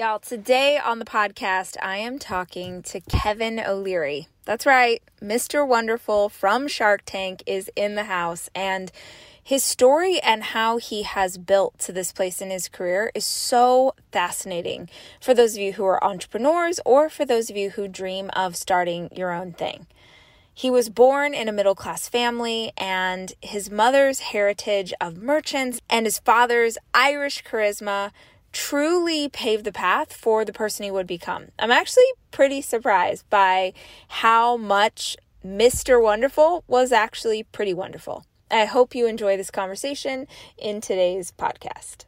Y'all, today on the podcast, I am talking to Kevin O'Leary. That's right, Mr. Wonderful from Shark Tank is in the house, and his story and how he has built to this place in his career is so fascinating for those of you who are entrepreneurs or for those of you who dream of starting your own thing. He was born in a middle class family, and his mother's heritage of merchants and his father's Irish charisma truly paved the path for the person he would become. I'm actually pretty surprised by how much Mr. Wonderful was actually pretty wonderful. I hope you enjoy this conversation in today's podcast.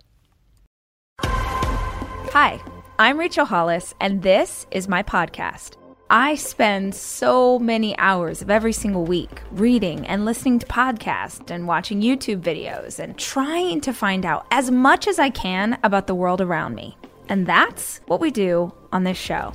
Hi, I'm Rachel Hollis, and this is my podcast. I spend so many hours of every single week reading and listening to podcasts and watching YouTube videos and trying to find out as much as I can about the world around me. And that's what we do on this show.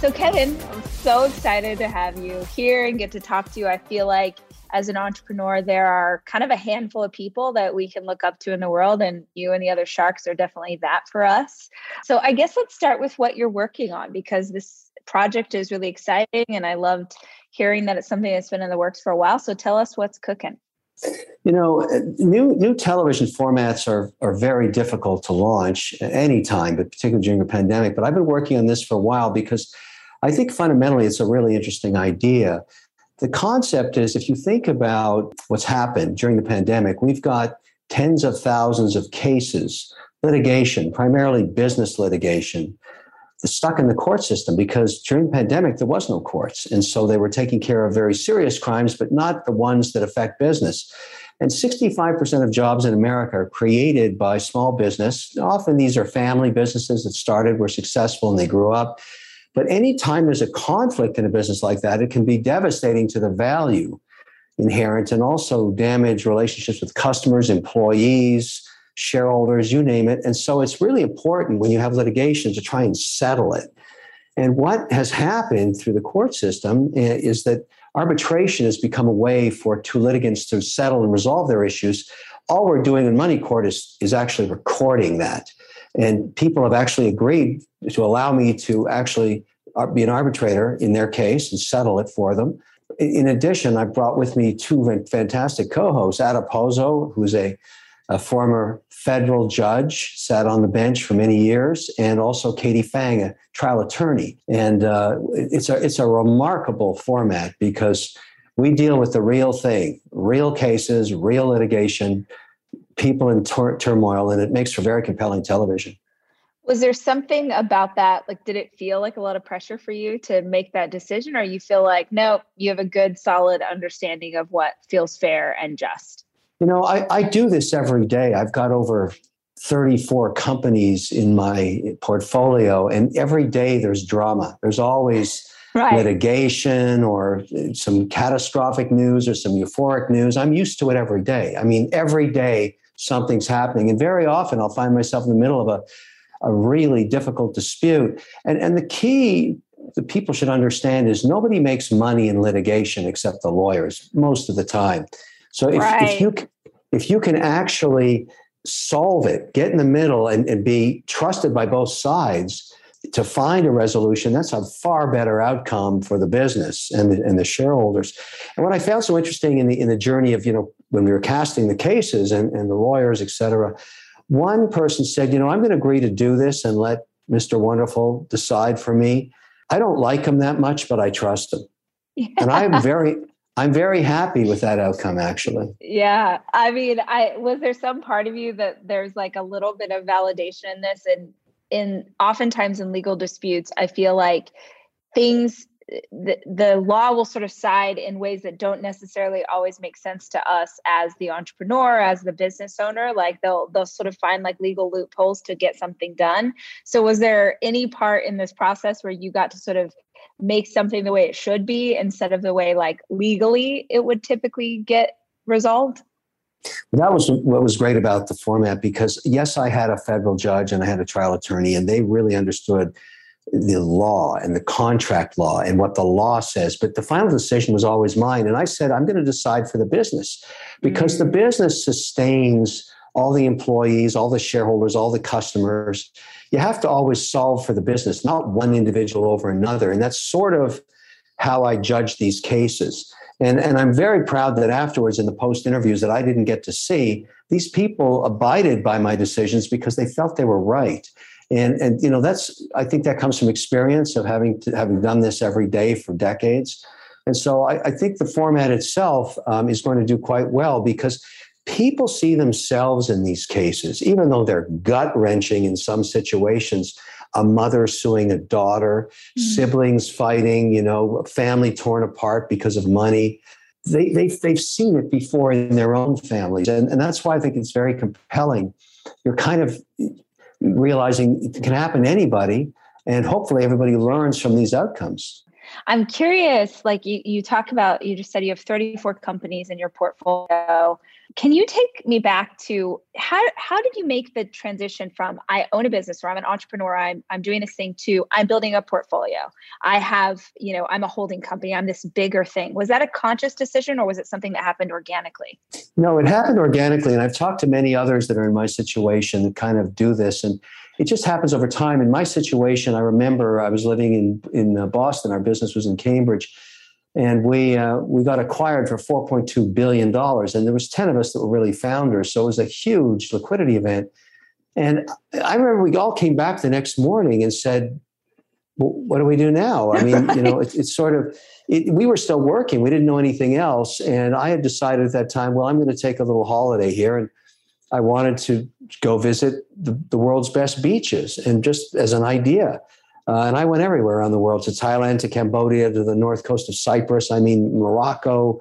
So, Kevin, I'm so excited to have you here and get to talk to you. I feel like as an entrepreneur, there are kind of a handful of people that we can look up to in the world, and you and the other sharks are definitely that for us. So, I guess let's start with what you're working on because this project is really exciting, and I loved hearing that it's something that's been in the works for a while. So, tell us what's cooking. You know, uh, new new television formats are are very difficult to launch at any time, but particularly during a pandemic. But I've been working on this for a while because I think fundamentally it's a really interesting idea. The concept is if you think about what's happened during the pandemic, we've got tens of thousands of cases, litigation, primarily business litigation, stuck in the court system because during the pandemic there was no courts. And so they were taking care of very serious crimes, but not the ones that affect business. And 65% of jobs in America are created by small business. Often these are family businesses that started, were successful, and they grew up. But anytime there's a conflict in a business like that, it can be devastating to the value inherent and also damage relationships with customers, employees, shareholders, you name it. And so it's really important when you have litigation to try and settle it. And what has happened through the court system eh, is that arbitration has become a way for two litigants to settle and resolve their issues. All we're doing in money court is, is actually recording that. And people have actually agreed to allow me to actually uh, be an arbitrator in their case and settle it for them. In addition, I brought with me two fantastic co-hosts, Ada Pozo, who's a, a former federal judge, sat on the bench for many years, and also Katie Phang, a trial attorney. And uh, it's a it's a remarkable format because we deal with the real thing, real cases, real litigation, people in tur- turmoil, and it makes for very compelling television. Was there something about that? Like, did it feel like a lot of pressure for you to make that decision, or you feel like, no, you have a good, solid understanding of what feels fair and just? You know, I, I do this every day. I've got over 34 companies in my portfolio, and every day there's drama. There's always right. litigation or some catastrophic news or some euphoric news. I'm used to it every day. I mean, every day something's happening. And very often I'll find myself in the middle of a, a really difficult dispute. And, and the key that people should understand is nobody makes money in litigation except the lawyers most of the time. So if, right. if you if you can actually solve it, get in the middle and, and be trusted by both sides, to find a resolution, that's a far better outcome for the business and the, and the shareholders. And what I found so interesting in the in the journey of you know when we were casting the cases and, and the lawyers, et cetera, one person said, you know, I'm going to agree to do this and let Mr. Wonderful decide for me. I don't like him that much, but I trust him. Yeah. And I'm very I'm very happy with that outcome actually. Yeah. I mean, I was there some part of you that there's like a little bit of validation in this and in oftentimes in legal disputes, I feel like things the, the law will sort of side in ways that don't necessarily always make sense to us as the entrepreneur as the business owner. Like they'll they'll sort of find like legal loopholes to get something done. So was there any part in this process where you got to sort of make something the way it should be instead of the way like legally it would typically get resolved? That was what was great about the format because yes i had a federal judge and i had a trial attorney and they really understood the law and the contract law and what the law says. But the final decision was always mine. And I said, I'm going to decide for the business because mm-hmm. the mm. business sustains all the employees, all the shareholders, all the customers. You have to always solve for the business, not one individual over another. And that's sort of how I judge these cases. And, and I'm very proud that afterwards in the post interviews that I didn't get to see, these people abided by my decisions because they felt they were right and and you know that's i think that comes from experience of having to, having done this every day for decades. And so i, I think the format itself um, is going to do quite well because people see themselves in these cases even though they're gut wrenching in some situations. A mother suing a daughter mm-hmm. siblings fighting you know family torn apart because of money. They, they've, they've seen it before in their own families. And, and that's why i think it's very compelling. You're kind of realizing it can happen to anybody and hopefully everybody learns from these outcomes i'm curious like you, you talk about you just said you have 34 companies in your portfolio can you take me back to how how did you make the transition from I own a business or I'm an entrepreneur, I'm I'm doing this thing to I'm building a portfolio. I have, you know, I'm a holding company, I'm this bigger thing. Was that a conscious decision or was it something that happened organically? No, it happened organically. And I've talked to many others that are in my situation that kind of do this. And it just happens over time. In my situation, I remember I was living in in uh, Boston. Our business was in Cambridge, and we uh, we got acquired for 4.2 billion dollars. And there was 10 of us that were really founders. So it was a huge liquidity event. And i remember we all came back the next morning and said well, what do we do now? I mean you know it's, it's sort of it, we were still working. We didn't know anything else. And i had decided at that time well i'm going to take a little holiday here. And i wanted to go visit the, the world's best beaches and just as an idea uh, and I went everywhere around the world to Thailand, to Cambodia, to the north coast of Cyprus, I mean, Morocco,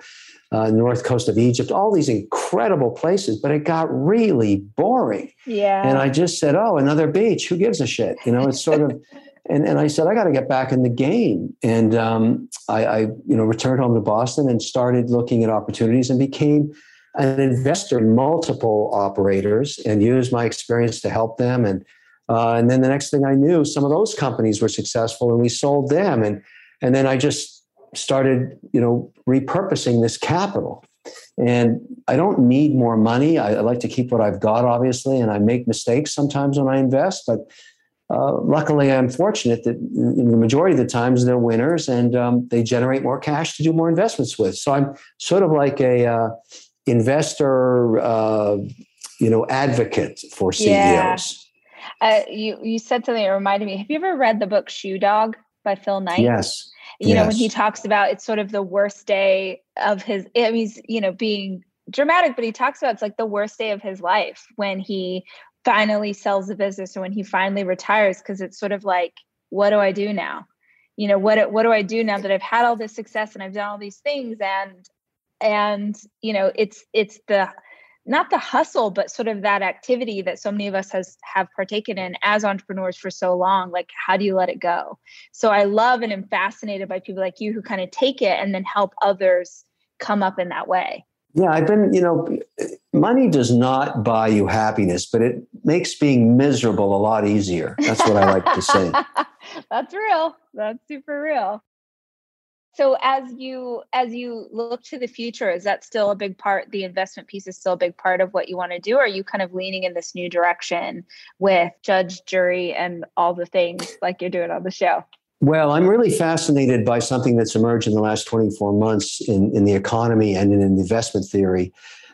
uh, north coast of Egypt, all these incredible places, but it got really boring. Yeah. And I just said, oh, another beach. Who gives a shit? You know, it's sort of. And, and I said, I got to get back in the game. And um, I, I, you know, returned home to Boston and started looking at opportunities and became an investor in multiple operators and used my experience to help them and uh, and then the next thing I knew, some of those companies were successful, and we sold them. And and then I just started, you know, repurposing this capital. And I don't need more money. I, I like to keep what I've got, obviously, and I make mistakes sometimes when I invest. But uh, luckily, I'm fortunate that the majority of the times they're winners, and um, they generate more cash to do more investments with. So I'm sort of like a uh, investor, uh, you know, advocate for CEOs. Yeah. Uh, you you said something that reminded me. Have you ever read the book Shoe Dog by Phil Knight? Yes. You yes. know when he talks about it's sort of the worst day of his. I mean, he's you know being dramatic, but he talks about it's like the worst day of his life when he finally sells the business or when he finally retires because it's sort of like what do I do now? You know what what do I do now that I've had all this success and I've done all these things and and you know it's it's the not the hustle but sort of that activity that so many of us has have partaken in as entrepreneurs for so long like how do you let it go? So i love and am fascinated by people like you who kind of take it and then help others come up in that way. Yeah i've been you know money does not buy you happiness but it makes being miserable a lot easier. That's what i like to say. That's real. That's super real so as you as you look to the future is that still a big part the investment piece is still a big part of what you want to do or are you kind of leaning in this new direction with judge jury and all the things like you're doing on the show well, I'm really fascinated by something that's emerged in the last 24 months in, in the economy and in investment theory.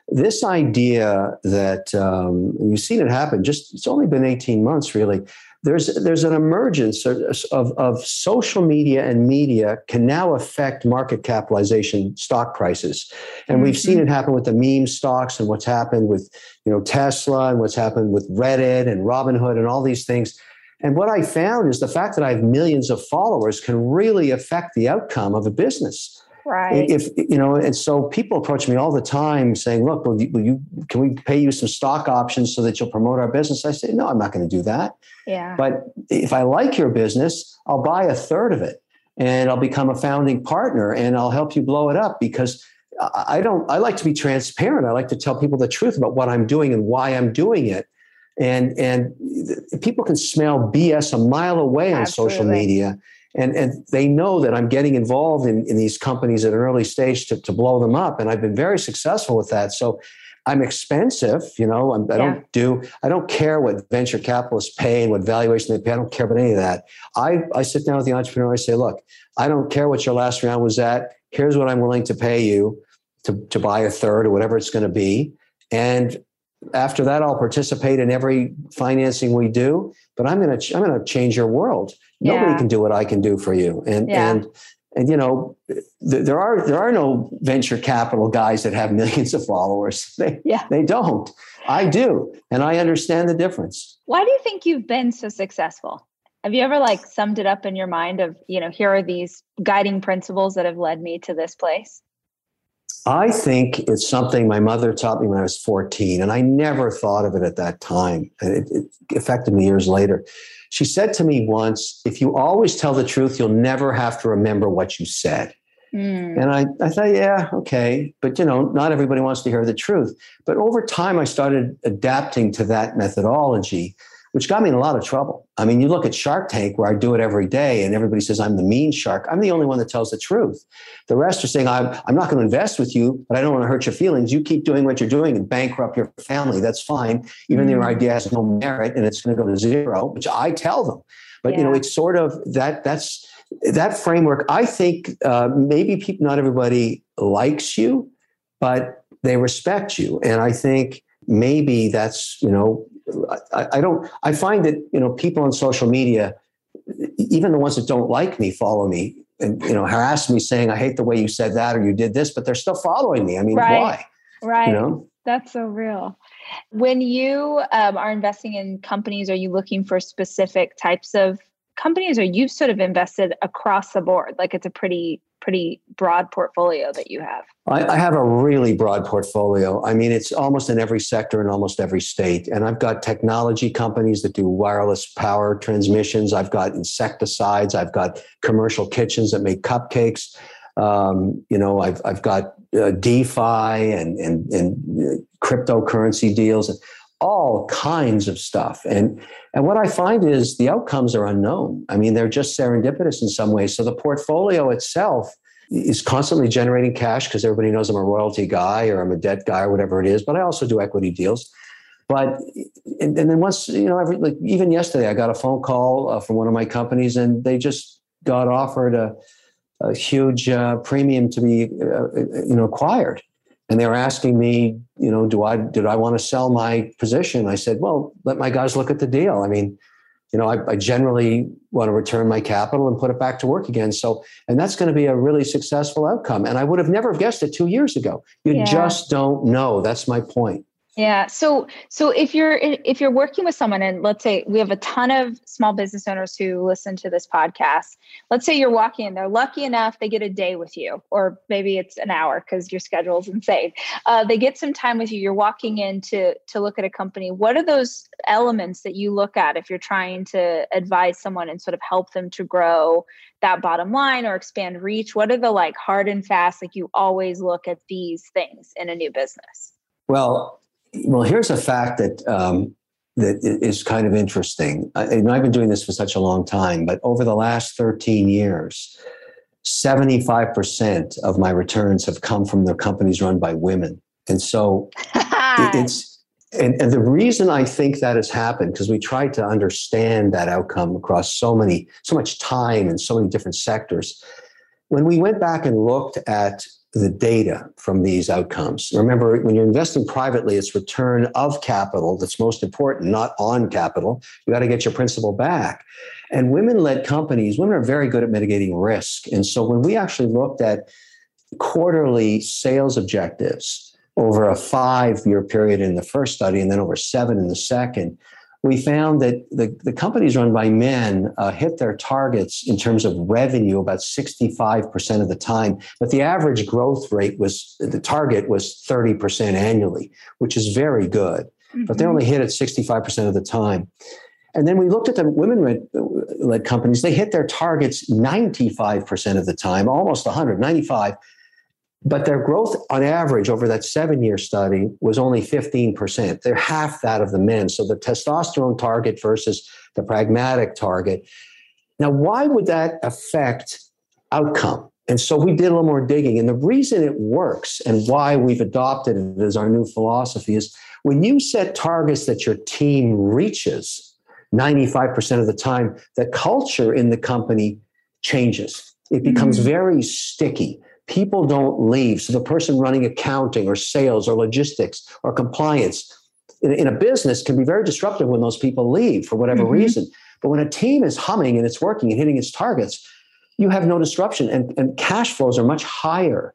This idea that um, you've seen it happen, just it's only been 18 months really, there's there's an emergence of, of, social media and media can now affect market capitalization stock prices and mm-hmm. we've seen mm-hmm. it happen with the meme stocks and what's happened with you know tesla and what's happened with reddit and robinhood and all these things And what I found is the fact that I have millions of followers can really affect the outcome of a business. Right. If you know, and so people approach me all the time saying, "Look, will you, will you can we pay you some stock options so that you'll promote our business?" I say, "No, I'm not going to do that." Yeah. But if I like your business, I'll buy a third of it, and I'll become a founding partner, and I'll help you blow it up because I don't. I like to be transparent. I like to tell people the truth about what I'm doing and why I'm doing it and and people can smell BS a mile away on social media. And, and they know that I'm getting involved in, in these companies at an early stage to, to blow them up. And I've been very successful with that. So I'm expensive, you know, I'm, I Yeah. don't do, I don't care what venture capitalists pay and what valuation they pay. I don't care about any of that. I, I sit down with the entrepreneur. I say, look, I don't care what your last round was at. Here's what I'm willing to pay you to, to buy a third or whatever it's going to be. And after that, I'll participate in every financing we do. But I'm going to I'm going to change your world. Nobody Yeah. can do what I can do for you. And Yeah. and and you know, th- there are there are no venture capital guys that have millions of followers. They Yeah. they don't. I do, and I understand the difference. Why do you think you've been so successful? Have you ever like summed it up in your mind of, you know, here are these guiding principles that have led me to this place? I think it's something my mother taught me when I was 14, and I never thought of it at that time. It, it affected me years later. She said to me once, if you always tell the truth, you'll never have to remember what you said. Mm, And I, I thought, yeah, okay. But, you know, not everybody wants to hear the truth. But over time, I started adapting to that methodology, which got me in a lot of trouble. I mean, you look at Shark Tank, where I do it every day, and everybody says I'm the mean shark. I'm the only one that tells the truth. The rest are saying, I'm, I'm not going to invest with you, but I don't want to hurt your feelings. You keep doing what you're doing and bankrupt your family. That's fine, even though your Mm. idea has no merit and it's going to go to zero, which I tell them. But, you know, it's sort of that, that's, that framework, I think uh, maybe people, not everybody likes you, but they respect you. And I think maybe that's, you know, I, I don't, I find that, you know, people on social media, even the ones that don't like me, follow me and, you know, harass me saying, I hate the way you said that or you did this, but they're still following me. I mean, Right. why? right. You know? That's so real. When you um, are investing in companies, are you looking for specific types of companies or you've sort of invested across the board? Like it's a pretty, pretty broad portfolio that you have. I, I have a really broad portfolio. I mean, it's almost in every sector in almost every state. And I've got technology companies that do wireless power transmissions. I've got insecticides. I've got commercial kitchens that make cupcakes. Um, you know, I've, I've got uh, DeFi and, and, and uh, cryptocurrency deals all kinds of stuff. And, and what I find is the outcomes are unknown. I mean, they're just serendipitous in some ways. So the portfolio itself is constantly generating cash because everybody knows I'm a royalty guy or I'm a debt guy or whatever it is. But I also do equity deals. But and, and then once you know, every, like even yesterday, I got a phone call uh, from one of my companies, and they just got offered a, a huge uh, premium to be uh, you know acquired, and they were asking me, you know, do I did I want to sell my position? I said, well, let my guys look at the deal. I mean, you know, I, I generally want to return my capital and put it back to work again. So, and that's going to be a really successful outcome. And I would have never guessed it two years ago. You Yeah. just don't know. That's my point. Yeah. So so if you're if you're working with someone and let's say we have a ton of small business owners who listen to this podcast. Let's say you're walking and they're lucky enough they get a day with you or maybe it's an hour because your schedule's insane. Uh, they get some time with you. You're walking in to to look at a company. What are those elements that you look at if you're trying to advise someone and sort of help them to grow that bottom line or expand reach? What are the like hard and fast like you always look at these things in a new business? Well, well, here's a fact that um, that is kind of interesting. I, and I've been doing this for such a long time, but over the last 13 years, 75% of my returns have come from the companies run by women. And so it- it's and, and the reason I think that has happened because we tried to understand that outcome across so many so much time and so many different sectors. When we went back and looked at the data from these outcomes, remember when you're investing privately, it's return of capital that's most important, not on capital. You got to get your principal back. And women-led companies, women are very good at mitigating risk. And so when we actually looked at quarterly sales objectives over a five year period in the first study and then over seven in the second, we found that the, the companies run by men uh, hit their targets in terms of revenue about 65% of the time. But the average growth rate was, the target was 30% annually, which is very good. Mm-hmm. But they mm-hmm. only hit it 65% of the time. And then we looked at the women led companies, they hit their targets 95% of the time, almost 100, 95. But their growth on average over that seven year study was only 15%. They're half that of the men. So the testosterone target versus the pragmatic target. Now, why would that affect outcome? And so we did a little more digging. And the reason it works and why we've adopted it as our new philosophy is when you set targets that your team reaches 95% of the time, the culture in the company changes. It becomes mm-hmm. very sticky people don't leave. So the person running accounting or sales or logistics or compliance in, in a business can be very disruptive when those people leave for whatever mm-hmm. reason. But when a team is humming and it's working and hitting its targets, you have no disruption and, and cash flows are much higher.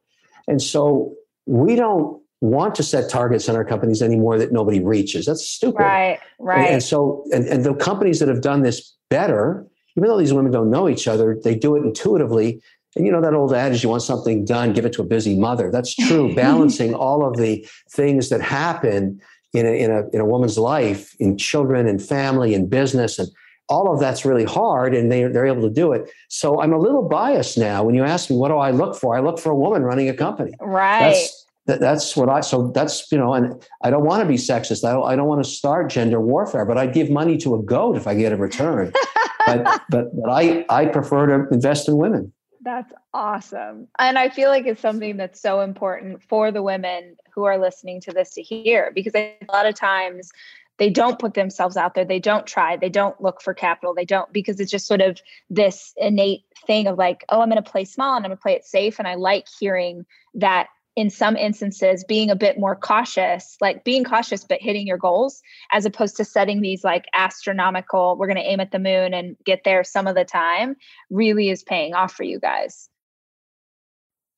And so we don't want to set targets in our companies anymore that nobody reaches. That's stupid. Right, right. And, and so, and, and the companies that have done this better, even though these women don't know each other, they do it intuitively and you know that old adage, you want something done, give it to a busy mother. That's true. Balancing all of the things that happen in a, in a, in a woman's life, in children and family and business and all of that's really hard and they, they're able to do it. So I'm a little biased now. When you ask me, what do I look for? I look for a woman running a company. Right. That's, that, that's what I, so that's, you know, and I don't want to be sexist. I don't, I don't want to start gender warfare, but I'd give money to a goat if I get a return. but, but, but I, I prefer to invest in women. That's awesome. And I feel like it's something that's so important for the women who are listening to this to hear because a lot of times they don't put themselves out there. They don't try. They don't look for capital. They don't because it's just sort of this innate thing of like, oh, I'm going to play small and I'm going to play it safe. And I like hearing that in some instances being a bit more cautious like being cautious but hitting your goals as opposed to setting these like astronomical we're going to aim at the moon and get there some of the time really is paying off for you guys.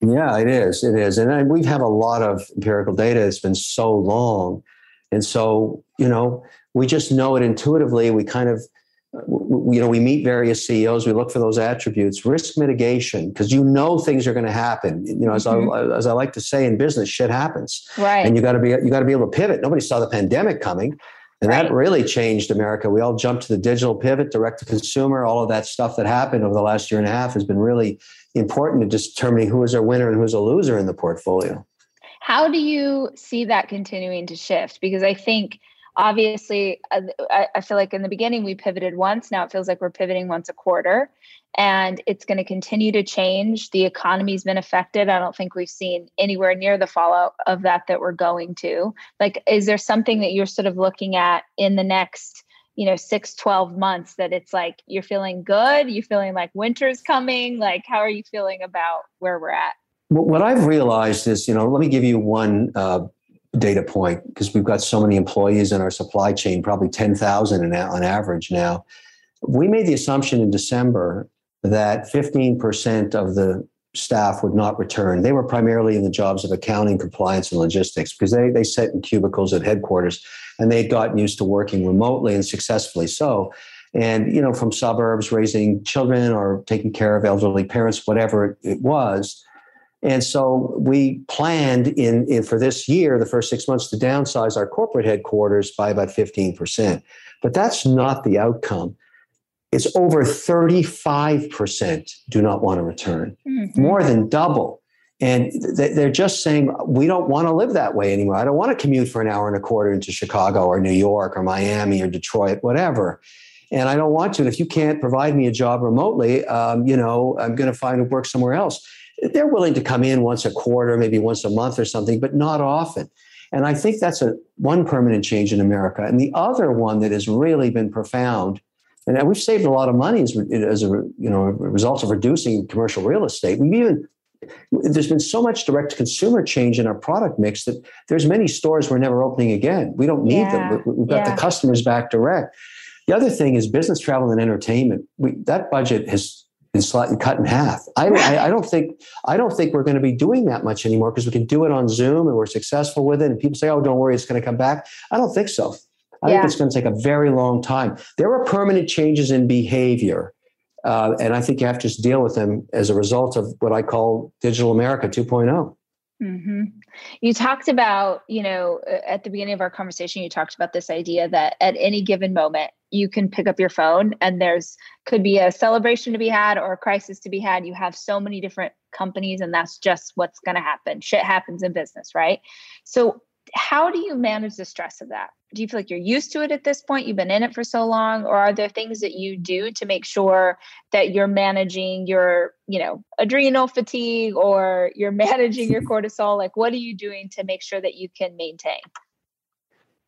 Yeah it is it is. And we've a lot of empirical data. It's been so long. And so you know we just know it intuitively. We kind of you know we meet various ceos we look for those attributes. Risk mitigation because you know things are going to happen. You know as, mm-hmm. I, as i like to say in business shit happens. Right. And you got to be you got to be able to pivot. Nobody saw the pandemic coming. And right. that really changed america. We all jumped to the digital pivot direct to consumer. All of that stuff that happened over the last year and a half has been really important to determining who is a winner and who's a loser in the portfolio. How do you see that continuing to shift? Because i think obviously uh, I, feel like in the beginning we pivoted once now it feels like we're pivoting once a quarter. And it's going to continue to change. The economy's been affected. I don't think we've seen anywhere near the fallout of that that we're going to. Like is there something that you're sort of looking at in the next you know 6 12 months that it's like you're feeling good? You feeling like winter's coming? Like how are you feeling about where we're at? What I've realized is, you know, let me give you one uh, data point because we've got so many employees in our supply chain, probably 10,000 on average now. We made the assumption in December that 15% of the staff would not return. They were primarily in the jobs of accounting, compliance, and logistics because they, they sat in cubicles at headquarters and they'd gotten used to working remotely and successfully so. And, you know, from suburbs, raising children or taking care of elderly parents, whatever it was, and so we planned in, in, for this year, the first six months, to downsize our corporate headquarters by about 15%. But that's not the outcome. It's over 35% do not want to return, mm-hmm. more than double. And they're just saying, we don't want to live that way anymore. I don't want to commute for an hour and a quarter into Chicago or New York or Miami or Detroit, whatever and I don't want to. And if you can't provide me a job remotely, um, you know, I'm going to find work somewhere else they're willing to come in once a quarter, maybe once a month or something, but not often. And I think that's a one permanent change in America. And the other one that has really been profound, and we've saved a lot of money as, as a you know a result of reducing commercial real estate. We've even there's been so much direct consumer change in our product mix that there's many stores we're never opening again. We don't need yeah, them. We've got yeah. the customers back direct. The other thing is business travel and entertainment. We, that budget has been slightly cut in half. I, I, I, don't think I don't think we're going to be doing that much anymore because we can do it on Zoom and we're successful with it. And people say, "Oh, don't worry, it's going to come back." I don't think so. I yeah. think it's going to take a very long time. There are permanent changes in behavior. Uh, and I think you have to just deal with them as a result of what I call digital America 2.0. Mm-hmm. You talked about, you know, at the beginning of our conversation, you talked about this idea that at any given moment, you can pick up your phone and there's could be a celebration to be had or a crisis to be had. You have so many different companies, and that's just what's going to happen. Shit happens in business, right? So, how do you manage the stress of that? Do you feel like you're used to it at this point? You've been in it for so long, or are there things that you do to make sure that you're managing your, you know, adrenal fatigue or you're managing your cortisol? Like, what are you doing to make sure that you can maintain?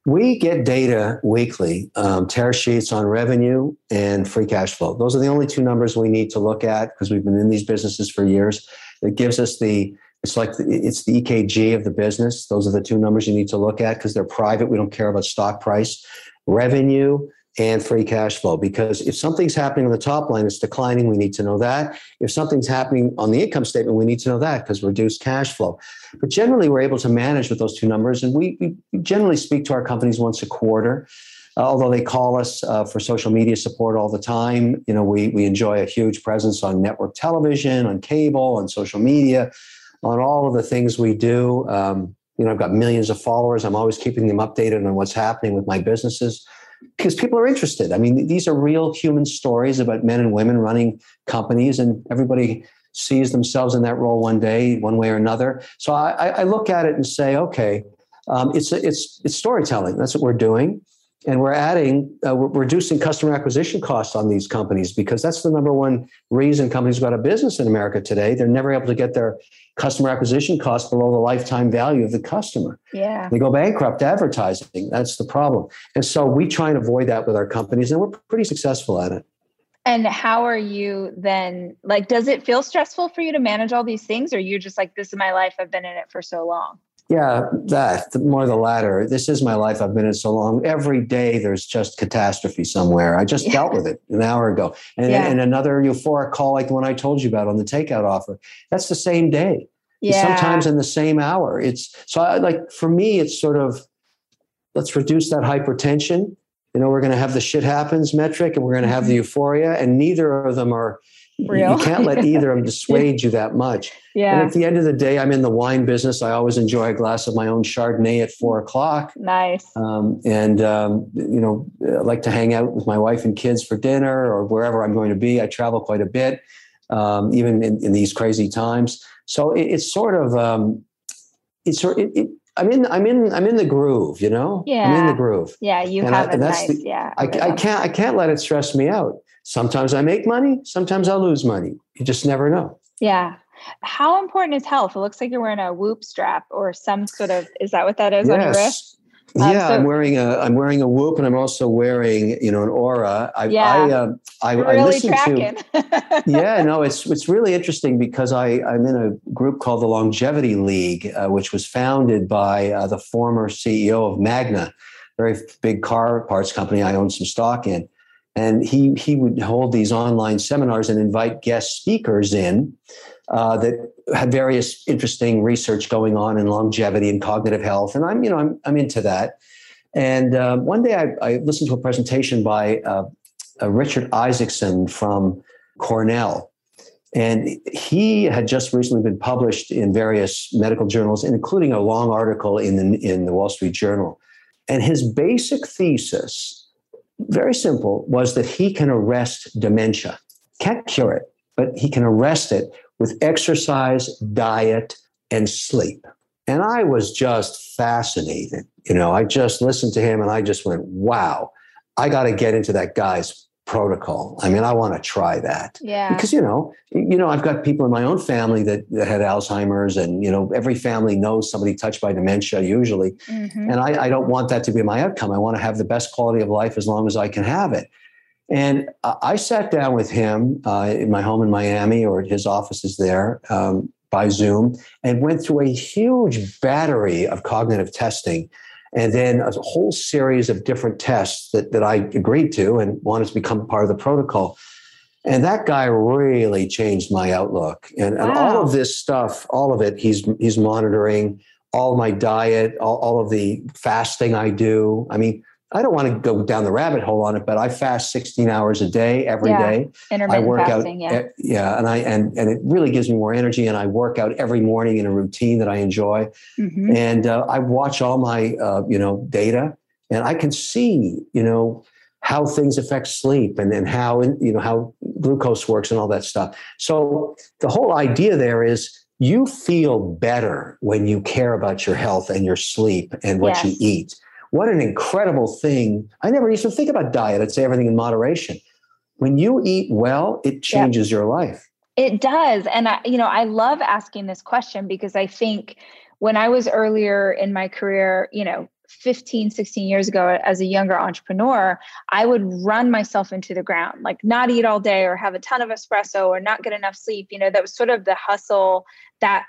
We get data weekly, um, tear sheets on revenue and free cash flow. Those are the only two numbers we need to look at because we've been in these businesses for years. It gives us the it's like the, it's the EKG of the business. Those are the two numbers you need to look at because they're private. We don't care about stock price, revenue, and free cash flow. Because if something's happening on the top line, it's declining. We need to know that. If something's happening on the income statement, we need to know that because reduced cash flow. But generally, we're able to manage with those two numbers, and we, we generally speak to our companies once a quarter. Uh, although they call us uh, for social media support all the time, you know, we we enjoy a huge presence on network television, on cable, on social media on all of the things we do. Um, you know, I've got millions of followers. I'm always keeping them updated on what's happening with my businesses because people are interested. I mean, these are real human stories about men and women running companies, and everybody sees themselves in that role one day, one way or another. So I, I look at it and say, okay, um, it's it's it's storytelling. That's what we're doing and we're adding uh, we're reducing customer acquisition costs on these companies because that's the number one reason companies go out of business in america today. They're never able to get their customer acquisition costs below the lifetime value of the customer. Yeah. They go bankrupt advertising. That's the problem. And so we try and avoid that with our companies and we're pretty successful at it. And how are you then like does it feel stressful for you to manage all these things or you're just like this is my life. I've been in it for so long yeah, that more the latter. This is my life. I've been in so long. Every day there's just catastrophe somewhere. I just yeah. dealt with it an hour ago, and, yeah. and another euphoric call like the one I told you about on the takeout offer. That's the same day. Yeah. Sometimes in the same hour. It's so I, like for me, it's sort of let's reduce that hypertension. You know, we're going to have the shit happens metric, and we're going to have mm-hmm. the euphoria, and neither of them are Real. You can't let either of them dissuade you that much. Yeah. And at the end of the day, I'm in the wine business. I always enjoy a glass of my own Chardonnay at four o'clock. Nice. Um, and, um, you know, I like to hang out with my wife and kids for dinner or wherever I'm going to be. I travel quite a bit, um, even in, in, these crazy times. So it, it's sort of, um, it's sort it, it, I'm in, I'm in, I'm in the groove, you know. Yeah, I'm in the groove. Yeah, you and have I, it nice. The, yeah, I, I can't, I can't let it stress me out. Sometimes I make money, sometimes I'll lose money. You just never know. Yeah. How important is health? It looks like you're wearing a whoop strap or some sort of is that what that is yes. on your wrist? Um, yeah, so, I'm wearing a I'm wearing a whoop, and I'm also wearing you know an Oura. I yeah, I, uh, I, really I listen tracking. to. yeah, no, it's it's really interesting because I I'm in a group called the Longevity League, uh, which was founded by uh, the former CEO of Magna, very big car parts company I own some stock in, and he he would hold these online seminars and invite guest speakers in uh, that had various interesting research going on in longevity and cognitive health. And I'm you know I'm I'm into that. And uh, one day I, I, listened to a presentation by uh, Richard Isaacson from Cornell. And he had just recently been published in various medical journals, including a long article in the, in the Wall Street Journal. And his basic thesis very simple, was that he can arrest dementia. Can't cure it, but he can arrest it with exercise, diet, and sleep. And I was just fascinated. You know, I just listened to him and I just went, wow, I got to get into that guy's protocol. I mean, I want to try that. Yeah. Because you know, you know, I've got people in my own family that, that had Alzheimer's, and you know, every family knows somebody touched by dementia usually. Mm-hmm. And I, I, don't want that to be my outcome. I want to have the best quality of life as long as I can have it. And I sat down with him uh, in my home in Miami, or his office is there um, by Zoom, and went through a huge battery of cognitive testing and then a whole series of different tests that, that I agreed to and wanted to become part of the protocol. And that guy really changed my outlook. And, wow. and all of this stuff, all of it, he's he's monitoring all my diet, all, all of the fasting I do. I mean, I don't want to go down the rabbit hole on it, but I fast 16 hours a day every yeah. day. Intermittent I work fasting, out, yeah. yeah, and I and and it really gives me more energy. And I work out every morning in a routine that I enjoy. Mm-hmm. And uh, I watch all my uh, you know data, and I can see you know how things affect sleep and then how you know how glucose works and all that stuff. So the whole idea there is you feel better when you care about your health and your sleep and what yes. you eat. What an incredible thing. I never used to think about diet. I'd say everything in moderation. When you eat well, it changes your life. It does. And I, you know, I love asking this question because I think when I was earlier in my career, you know, 15, 16 years ago as a younger entrepreneur, I would run myself into the ground, like not eat all day or have a ton of espresso or not get enough sleep. You know, that was sort of the hustle that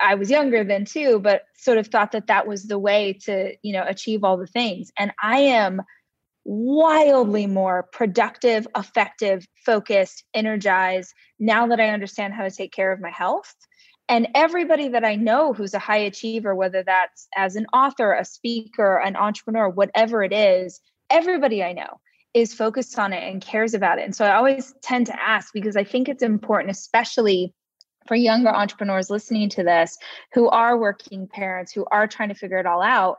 I was younger then too, but sort of thought that that was the way to, you know, achieve all the things. And I am wildly more productive, effective, focused, energized now that I understand how to take care of my health. And everybody that I know who's a high achiever, whether that's as an author, a speaker, an entrepreneur, whatever it is, everybody I know is focused on it and cares about it. And so I always tend to ask because I think it's important, especially for younger entrepreneurs listening to this who are working parents who are trying to figure it all out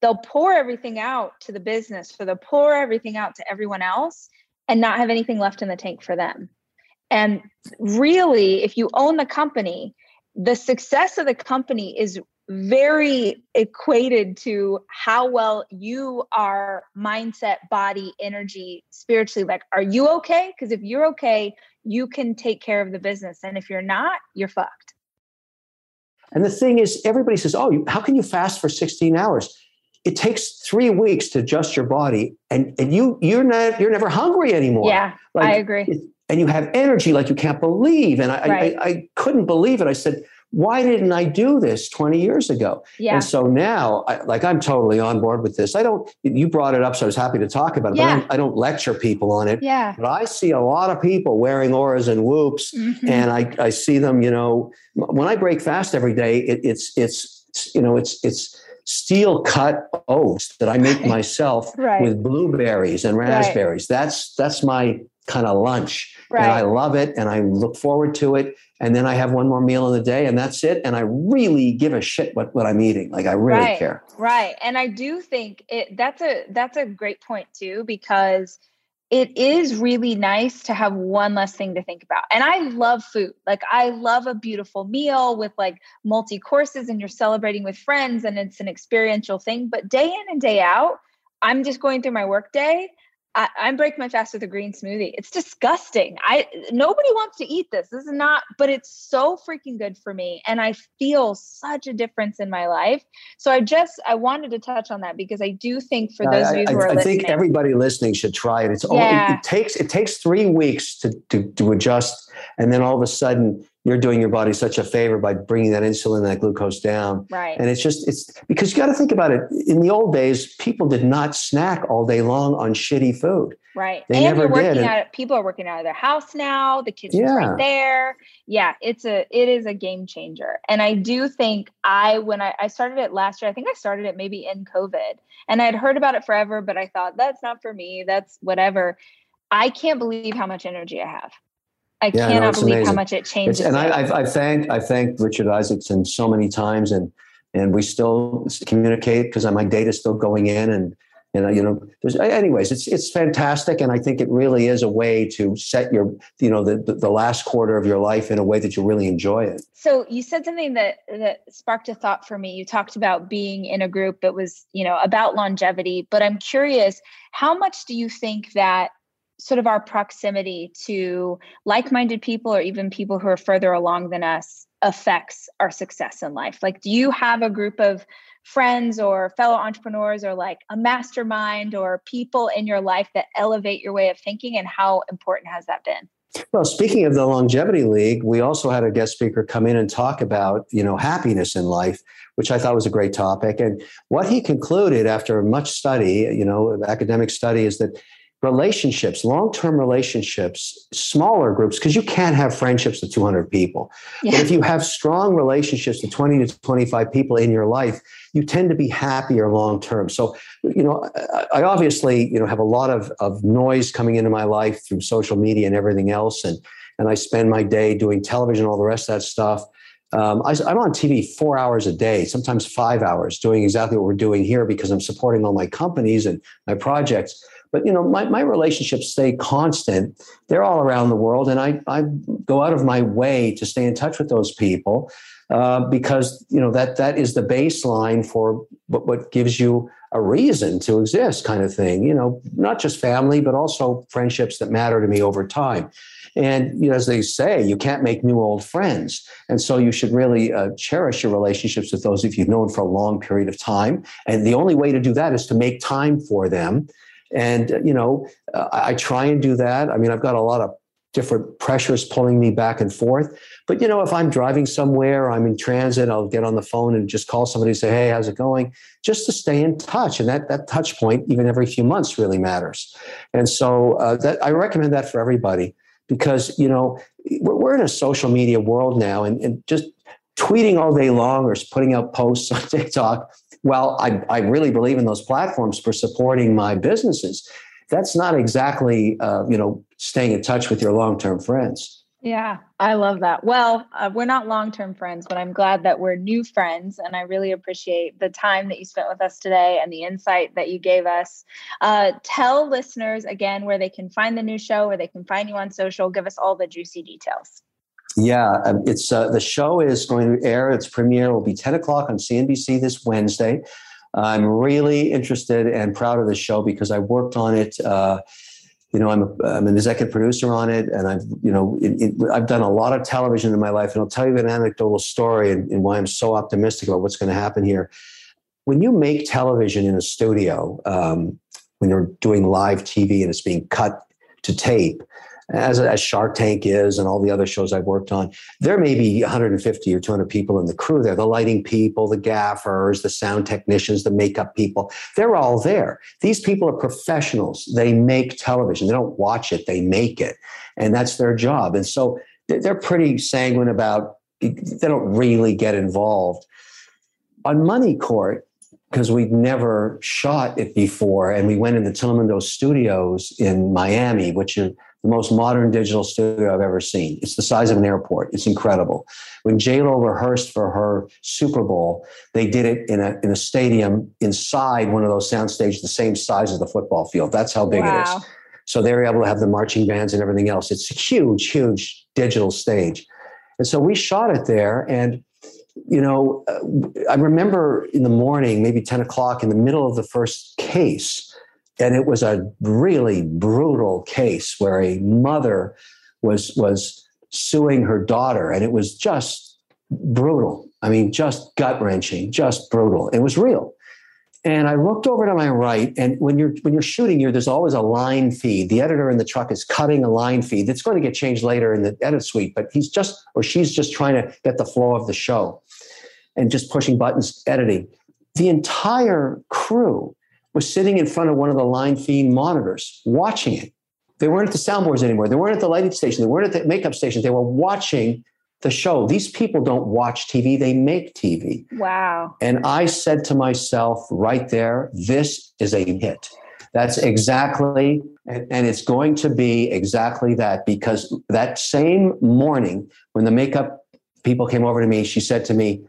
they'll pour everything out to the business or they'll pour everything out to everyone else and not have anything left in the tank for them. And really if you own the company the success of the company is very equated to how well you are mindset body energy spiritually like are you okay? Because if you're okay you can take care of the business. And if you're not, you're fucked. And the thing is, everybody says, Oh, how can you fast for 16 hours? It takes three weeks to adjust your body, and, and you you're not you're never hungry anymore. Yeah, like, I agree. And you have energy like you can't believe. And I, right. I, I couldn't believe it. I said, why didn't I do this 20 years ago? Yeah. And so now, I, like, I'm totally on board with this. I don't, you brought it up, so I was happy to talk about it, yeah. but I don't, I don't, lecture people on it. Yeah. But I see a lot of people wearing Ouras and whoops, mm-hmm. and I, I see them, you know, when I break fast every day, it, it's, it's, you know, it's, it's, steel cut oats that I make myself right. with blueberries and raspberries. Right. That's that's my kind of lunch. Right. And I love it and I look forward to it. And then I have one more meal in the day and that's it. And I really give a shit what, what I'm eating. Like I really right. care. Right. And I do think it that's a that's a great point too, because it is really nice to have one less thing to think about. And I love food. Like I love a beautiful meal with like multi courses and you're celebrating with friends and it's an experiential thing. But day in and day out, I'm just going through my work day I, I break my fast with a green smoothie. It's disgusting. I nobody wants to eat this. This is not, but it's so freaking good for me, and I feel such a difference in my life. So I just I wanted to touch on that because I do think for those I, of you who I, are I listening, think everybody listening should try it. It's yeah. only, it takes it takes three weeks to, to to adjust, and then all of a sudden you're doing your body such a favor by bringing that insulin and that glucose down. Right. And it's just, it's because you got to think about it. In the old days, people did not snack all day long on shitty food. Right. They and never did. out, people are working out of their house now. The kitchen's yeah. right there. Yeah. It's a, it is a game changer. And I do think I, when I, I started it last year, I think I started it maybe in COVID and I'd heard about it forever, but I thought that's not for me. That's whatever. I can't believe how much energy I have. I yeah, cannot no, believe amazing. how much it changes. It's, and I, I've, I've thanked I've thanked Richard Isaacson so many times, and and we still communicate because my data is still going in, and and you know, there's anyways, it's it's fantastic, and I think it really is a way to set your you know the the last quarter of your life in a way that you really enjoy it. So you said something that that sparked a thought for me. You talked about being in a group that was you know about longevity, but I'm curious, how much do you think that sort of our proximity to like-minded people or even people who are further along than us affects our success in life. Like do you have a group of friends or fellow entrepreneurs or like a mastermind or people in your life that elevate your way of thinking and how important has that been? Well speaking of the longevity league we also had a guest speaker come in and talk about you know happiness in life which i thought was a great topic. And what he concluded after much study you know academic study is that relationships, long term relationships, smaller groups, because you can't have friendships with 200 people. Yeah. But if you have strong relationships with 20 to 25 people in your life, you tend to be happier long term. So, you know, I obviously, you know, have a lot of, of noise coming into my life through social media and everything else. And, and I spend my day doing television, all the rest of that stuff. Um, I, am on TV four hours a day, sometimes five hours, doing exactly what we're doing here because I'm supporting all my companies and my projects. But you know, my, my relationships stay constant. They're all around the world, and I, I go out of my way to stay in touch with those people uh, because you know that that is the baseline for what, what gives you a reason to exist, kind of thing. You know, not just family, but also friendships that matter to me over time. And you know, as they say, you can't make new old friends, and so you should really uh, cherish your relationships with those if you've known for a long period of time. And the only way to do that is to make time for them and, you know, uh, I try and do that. I mean, I've got a lot of different pressures pulling me back and forth. But, you know, if I'm driving somewhere, I'm in transit, I'll get on the phone and just call somebody and say, hey, how's it going? Just to stay in touch. And that, that touch point, even every few months, really matters. And so uh, that, I recommend that for everybody because, you know, we're, we're in a social media world now and, and just tweeting all day long or putting out posts on TikTok well, I, I really believe in those platforms for supporting my businesses. That's not exactly, uh, you know, staying in touch with your long-term friends. Yeah, I love that. Well, uh, we're not long term friends, but I'm glad that we're new friends. And I really appreciate the time that you spent with us today and the insight that you gave us. Uh, tell listeners again where they can find the new show, where they can find you on social. Give us all the juicy details. Yeah, um, it's uh, the show is going to air. Its premiere will be 10 o'clock on CNBC this Wednesday. I'm really interested and proud of the show because I worked on it. Uh, you know, I'm, a, I'm an executive producer on it, and I've you know it, it, I've done a lot of television in my life. And I'll tell you an anecdotal story and, and why I'm so optimistic about what's going to happen here. When you make television in a studio, um, when you're doing live TV and it's being cut to tape, as, as Shark Tank is and all the other shows I've worked on, there may be 150 or 200 people in the crew there the lighting people, the gaffers, the sound technicians, the makeup people. They're all there. These people are professionals. They make television, they don't watch it, they make it. And that's their job. And so they're pretty sanguine about they don't really get involved. On Money Court, because we'd never shot it before, and we went into Telemundo Studios in Miami, which is the most modern digital studio I've ever seen. It's the size of an airport. It's incredible. When J-Lo rehearsed for her Super Bowl, they did it in a, in a stadium inside one of those sound stages, the same size as the football field. That's how big wow. it is. So they're able to have the marching bands and everything else. It's a huge, huge digital stage. And so we shot it there. And, you know, uh, I remember in the morning, maybe 10 o'clock in the middle of the first case, and it was a really brutal case where a mother was was suing her daughter and it was just brutal. I mean just gut wrenching just brutal. It was real. And i looked over to my right and when you're when you're shooting here there's always a line feed. The editor in the truck is cutting a line feed that's going to get changed later in the edit suite but he's just or she's just trying to get the flow of the show and just pushing buttons editing. The entire crew was sitting in front of one of the line feed monitors watching it. They weren't at the soundboards anymore. They weren't at the lighting station. They weren't at the makeup station. They were watching the show. These people don't watch TV, they make TV. Wow. And I said to myself right there, this is a hit. That's exactly, and, and it's going to be exactly that because that same morning when the makeup people came over to me, she said to me,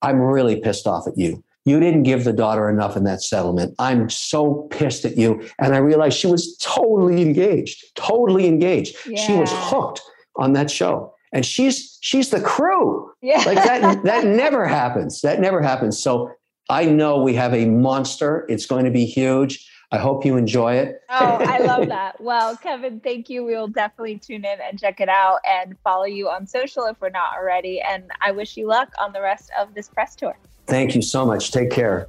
I'm really pissed off at you. You didn't give the daughter enough in that settlement. I'm so pissed at you. And I realized she was totally engaged, totally engaged. Yeah. She was hooked on that show. And she's she's the crew. Yeah. Like that that never happens. That never happens. So I know we have a monster. It's going to be huge. I hope you enjoy it. oh, I love that. Well, Kevin, thank you. We will definitely tune in and check it out and follow you on social if we're not already. And I wish you luck on the rest of this press tour. Thank you so much. Take care.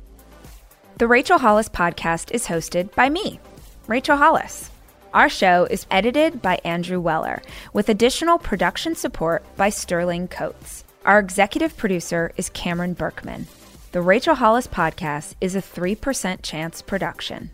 The Rachel Hollis podcast is hosted by me, Rachel Hollis. Our show is edited by Andrew Weller, with additional production support by Sterling Coates. Our executive producer is Cameron Berkman. The Rachel Hollis podcast is a 3% chance production.